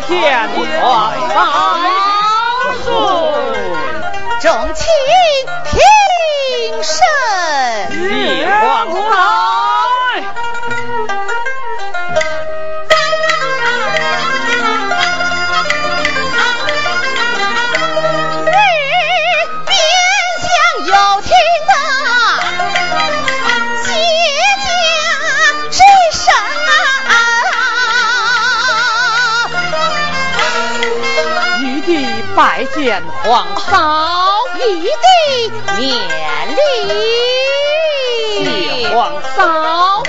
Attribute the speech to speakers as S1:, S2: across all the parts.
S1: 见皇上岁，
S2: 众
S1: 见皇嫂，
S2: 玉帝免礼。
S1: 谢皇嫂。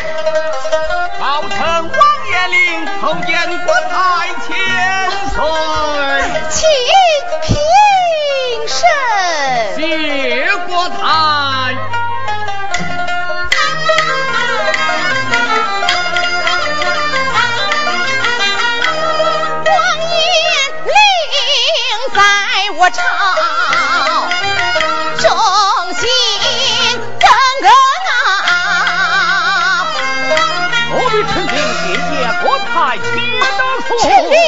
S3: 老臣王延龄叩见国太千岁，
S1: 的福，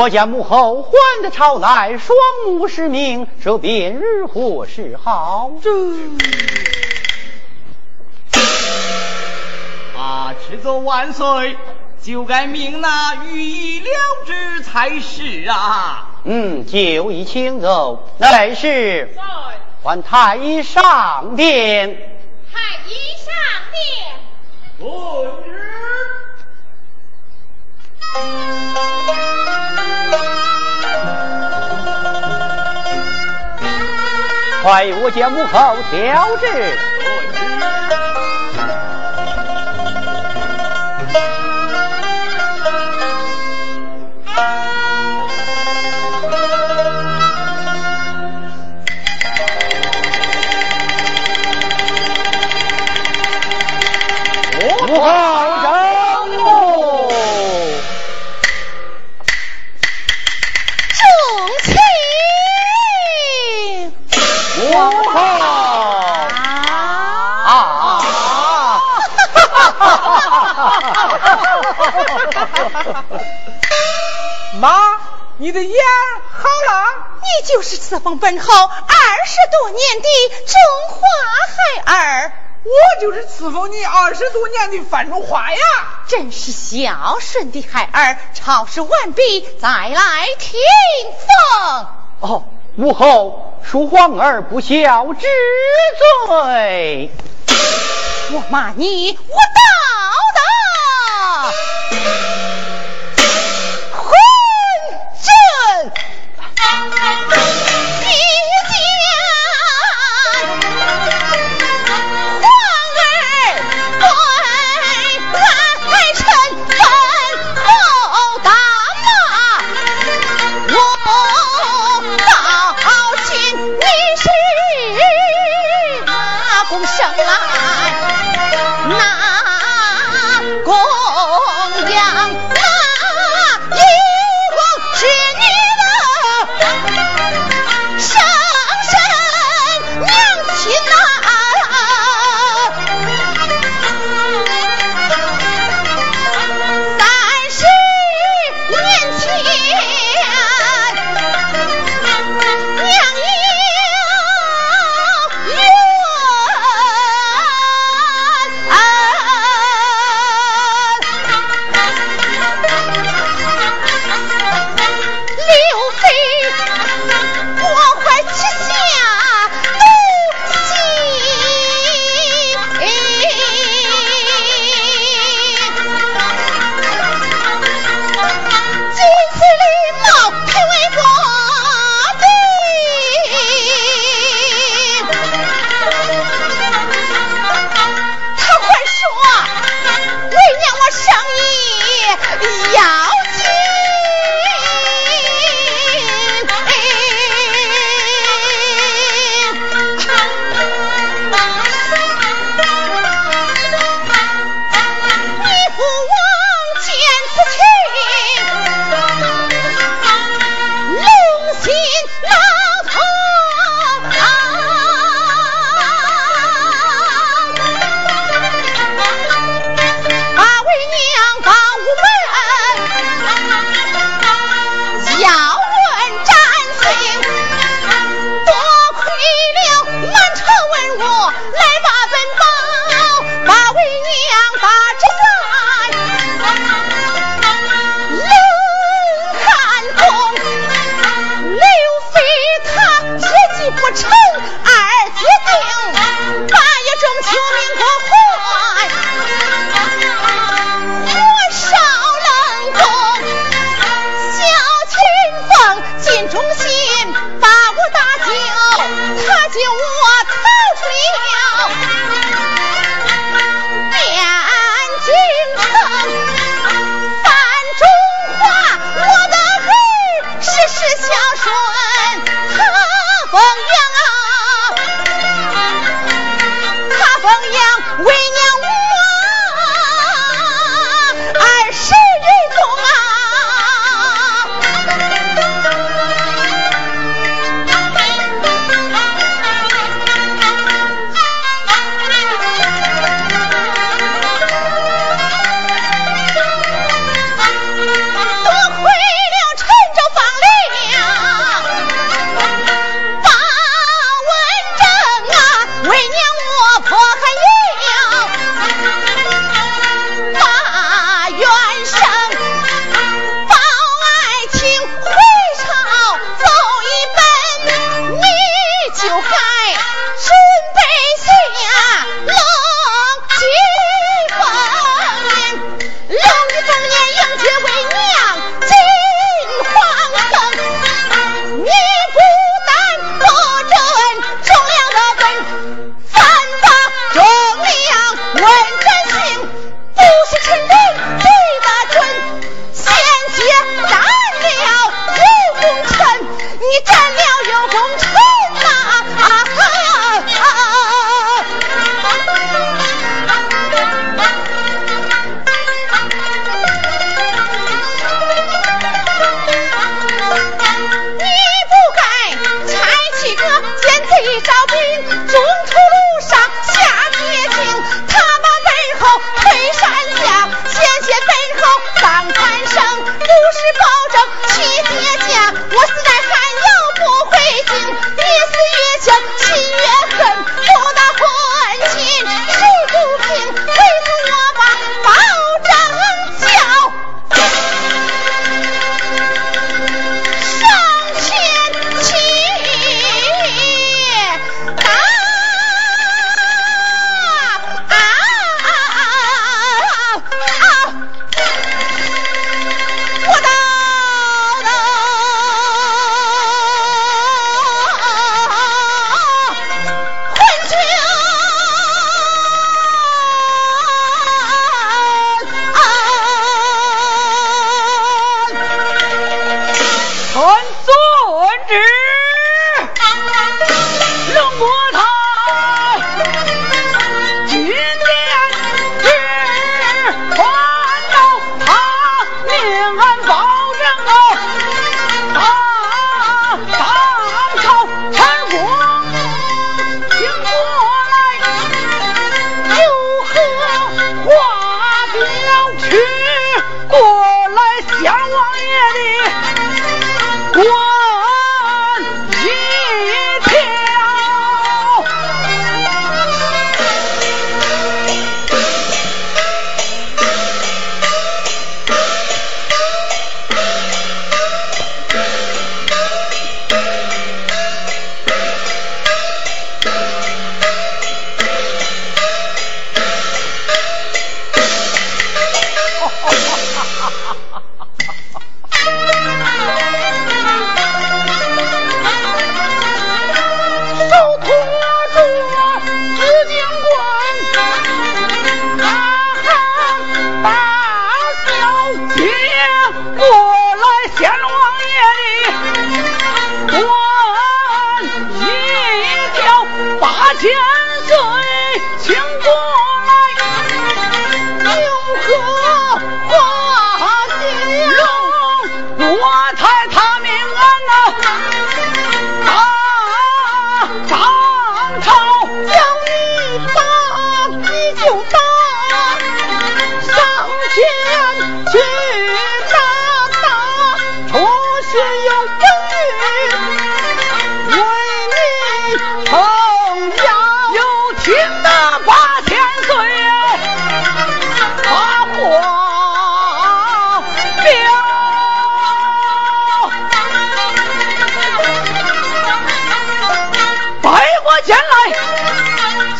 S1: 我家母后唤得朝来，双目失明，这便如何是好？
S3: 这啊，迟奏万岁，就该命那御医了之才是啊！
S1: 嗯，就已请奏，来是还太医上殿。
S4: 太医上殿。
S1: 快我家母后调治。
S5: 你的眼好了？
S2: 你就是赐封本侯二十多年的中华孩儿，
S5: 我就是伺候你二十多年的范仲华呀！
S2: 真是孝顺的孩儿，朝事完毕再来听封。
S1: 哦，母后恕皇儿不孝之罪。
S2: 我骂你，我道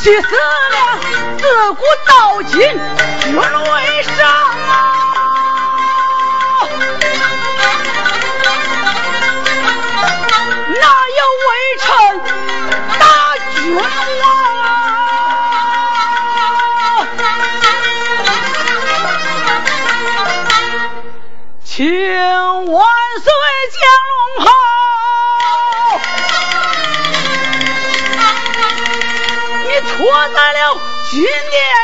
S2: 气死了自古
S4: 到
S1: 今绝伦新的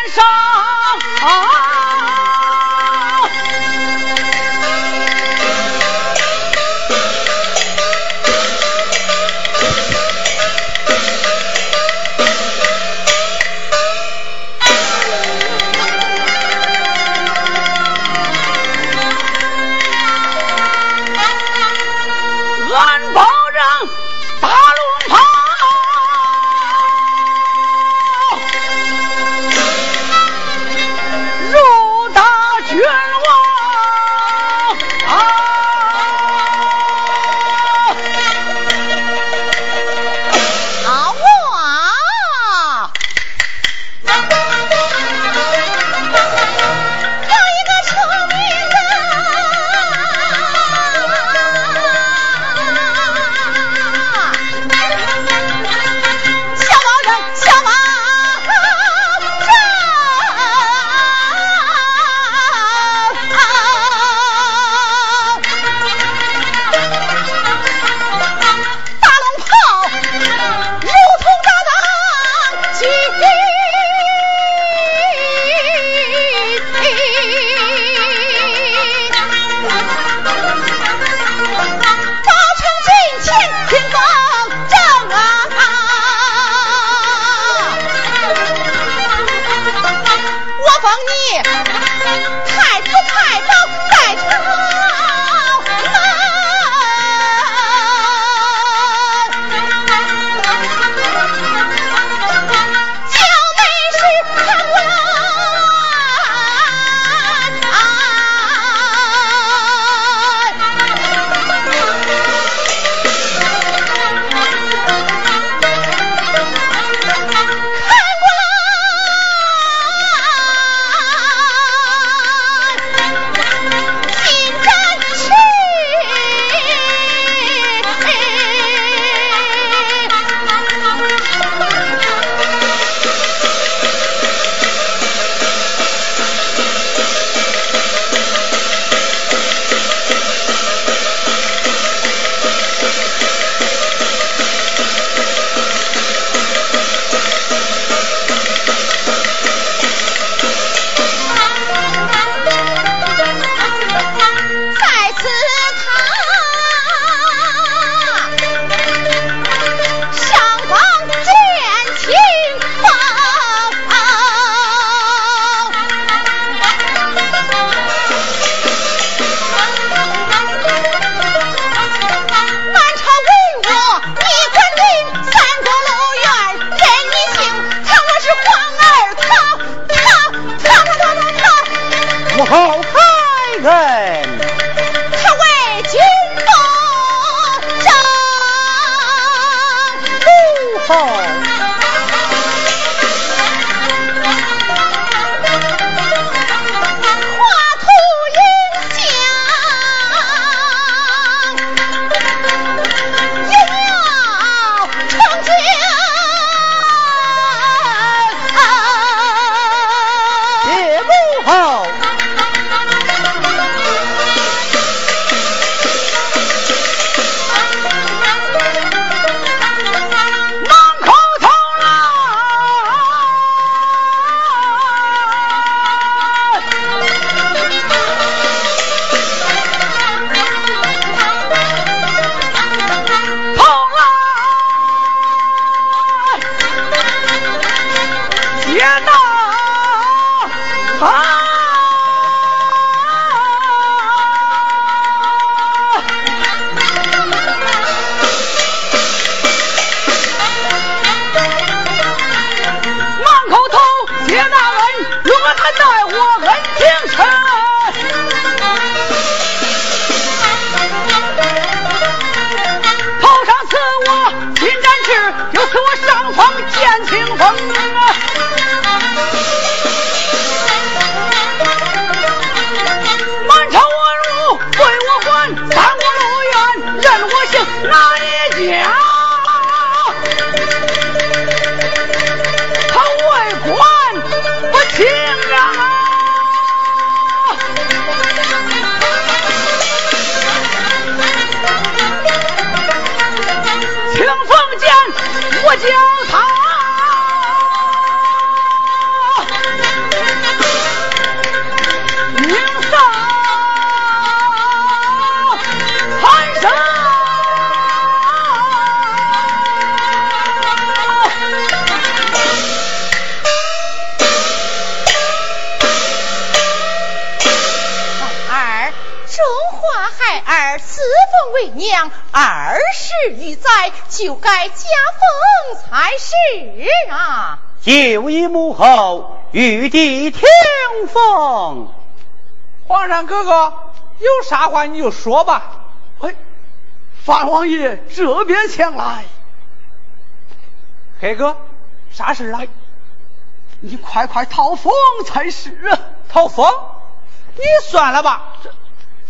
S4: 我惊
S1: 就该加封才是啊！
S4: 就义母后，玉帝听封。
S5: 皇上哥哥，有啥话你就说吧。
S2: 哎，范王爷这边前来。
S5: 黑哥，啥事啊？
S2: 你快快讨封才是啊！
S5: 讨封？你算了吧。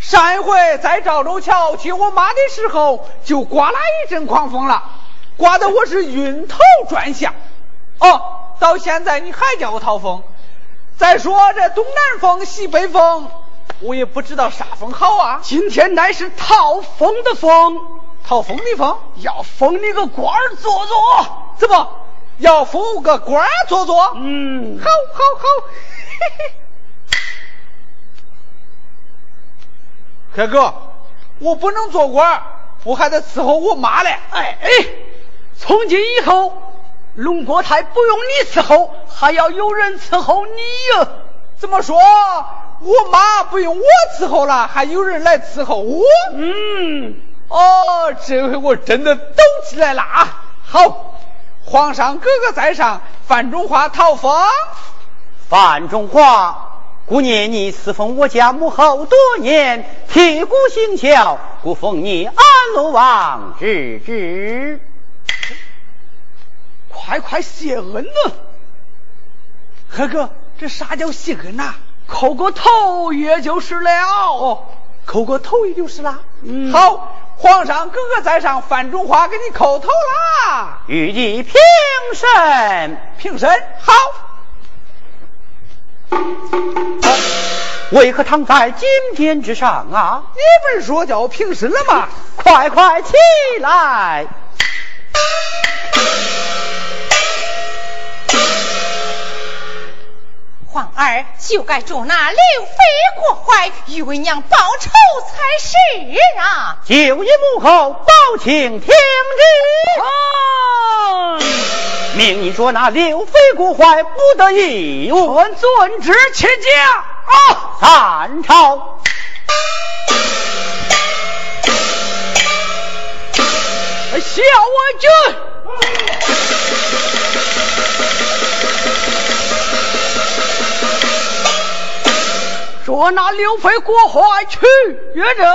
S5: 上一回在赵州桥接我妈的时候，就刮了一阵狂风了，刮得我是晕头转向。哦，到现在你还叫我讨风？再说这东南风、西北风，我也不知道啥风好啊。
S2: 今天乃是讨风的风，
S5: 讨风的风，
S2: 要封你个官儿做做，
S5: 怎么要封个官儿做做？
S2: 嗯，
S5: 好，好，好，嘿嘿。哥哥，我不能做官，我还得伺候我妈嘞。
S2: 哎哎，从今以后，龙国泰不用你伺候，还要有人伺候你哟。
S5: 怎么说？我妈不用我伺候了，还有人来伺候我？
S2: 嗯，
S5: 哦，这回我真的抖起来了啊！好，皇上哥哥在上，范中华讨封。
S4: 范中华。故念你侍奉我家母后多年，铁骨行孝，故奉你安乐王之职。
S2: 快快谢恩呐！
S5: 哥哥，这啥叫谢恩呐？
S2: 叩个头也就是了。
S5: 哦，叩个头也就是啦。
S2: 嗯，
S5: 好，皇上哥哥在上，范中华给你叩头啦。
S4: 御医平身，
S5: 平身，好。
S4: 为何躺在金殿之上啊？
S5: 你不是说叫我平身了吗？
S4: 快快起来！
S1: 皇儿就该捉那刘妃过怀，与为娘报仇才是啊！
S4: 九爷母后，报请听旨。命你捉那刘妃过怀，不得已，
S2: 我遵旨，起驾。
S4: 啊，三朝。
S2: 小我军。我拿刘飞过怀去，元德。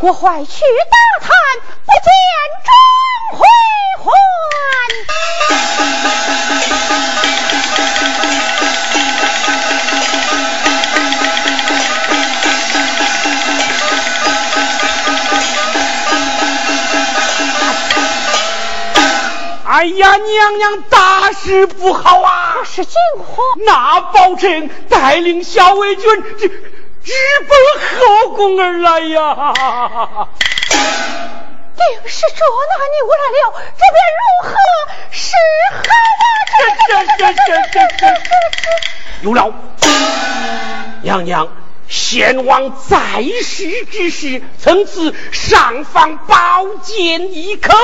S1: 国怀去大探，不见终回
S6: 还。哎呀，娘娘大事不好啊！
S1: 是惊慌。
S6: 那宝臣带领小卫军这。直奔后宫而来呀！
S1: 定是捉拿你我来了，这便如何是好啊？
S6: 这这这这这这这！有了，娘娘，先王在世之时曾赐上方宝剑一口。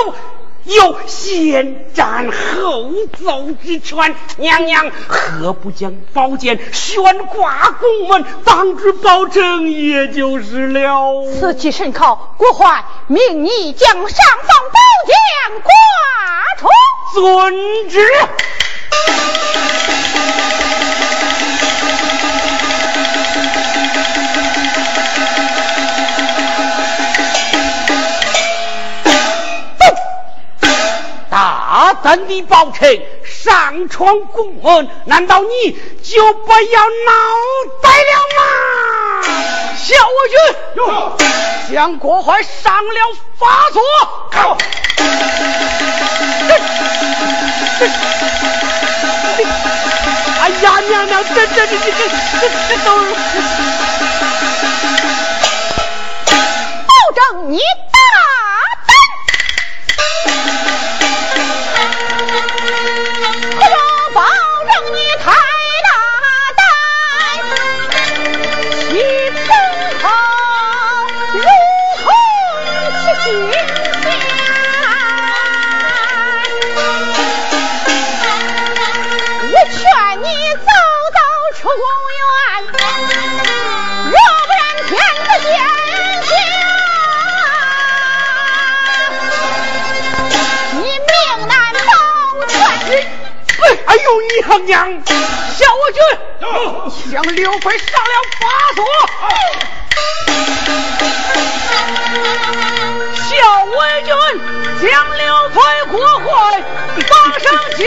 S6: 有先斩后奏之权，娘娘何不将宝剑悬挂宫门，当之保证也就是了。
S1: 此计甚好，国怀命你将上方宝剑挂出。
S6: 遵旨。大胆的宝臣上闯宫门，难道你就不要脑袋了吗？
S2: 小我军，将国怀上了法座。
S6: 哎呀，娘娘，这这这这这这这都，
S1: 保证你。
S6: 娘娘，
S2: 小我军将刘飞上了法锁。小魏军将刘飞国怀绑上金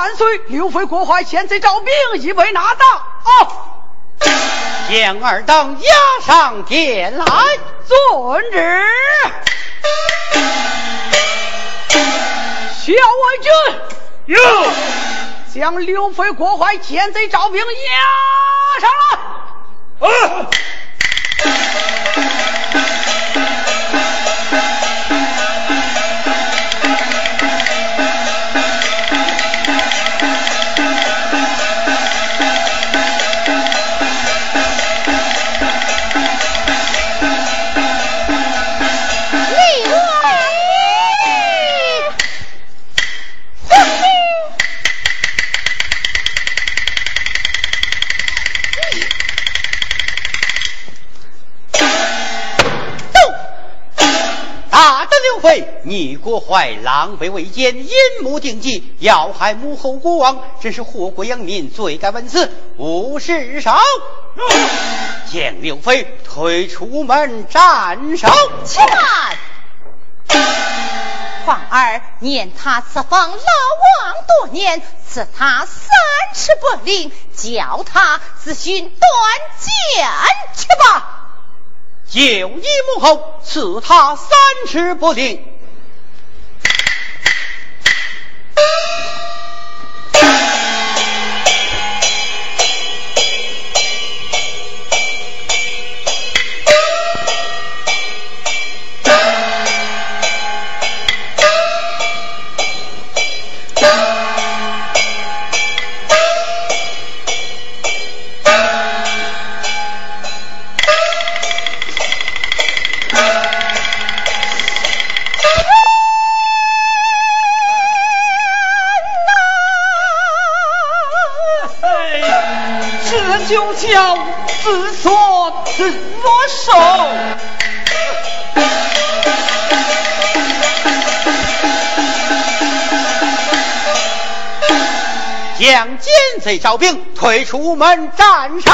S2: 万岁，刘飞国怀现在招兵已被拿到。哦，
S4: 将尔等押上殿来。
S2: 遵旨。小魏军
S6: 哟，
S2: 将刘飞国怀现在招兵押上来。
S6: 啊，
S4: 大胆刘备，逆国怀，狼狈为奸，阴谋定计，要害母后国王，真是祸国殃民，罪该万死，无事少。将刘飞推出门斩首。
S1: 且慢！皇儿念他此方老王多年，赐他三尺不灵，叫他自寻短见去吧。
S4: 就以母后赐他三尺不灵。兵，推出门斩首。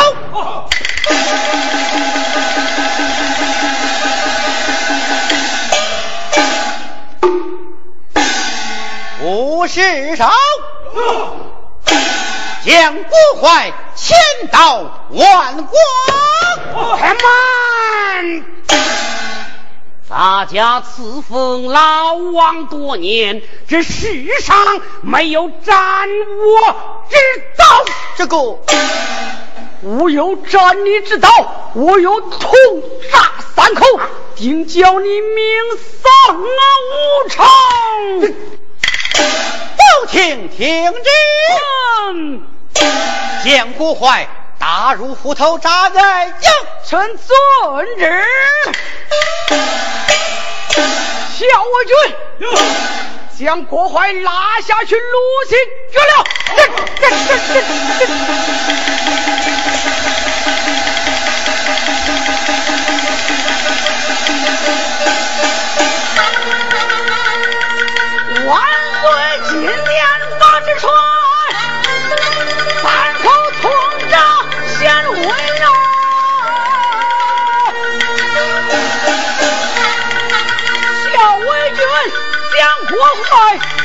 S4: 不事少，将不坏，千刀万剐。
S6: 开门！咱家赐封老王多年，这世上没有斩我之道。
S4: 这个
S2: 我有斩你之刀，我有痛杀三口，定叫你命丧无常。
S4: 都听听之，见国怀打入虎头扎在腰，
S2: 臣遵旨。小我军将国怀拉下去，戮刑绝了。章显威啊！校尉军将国怀。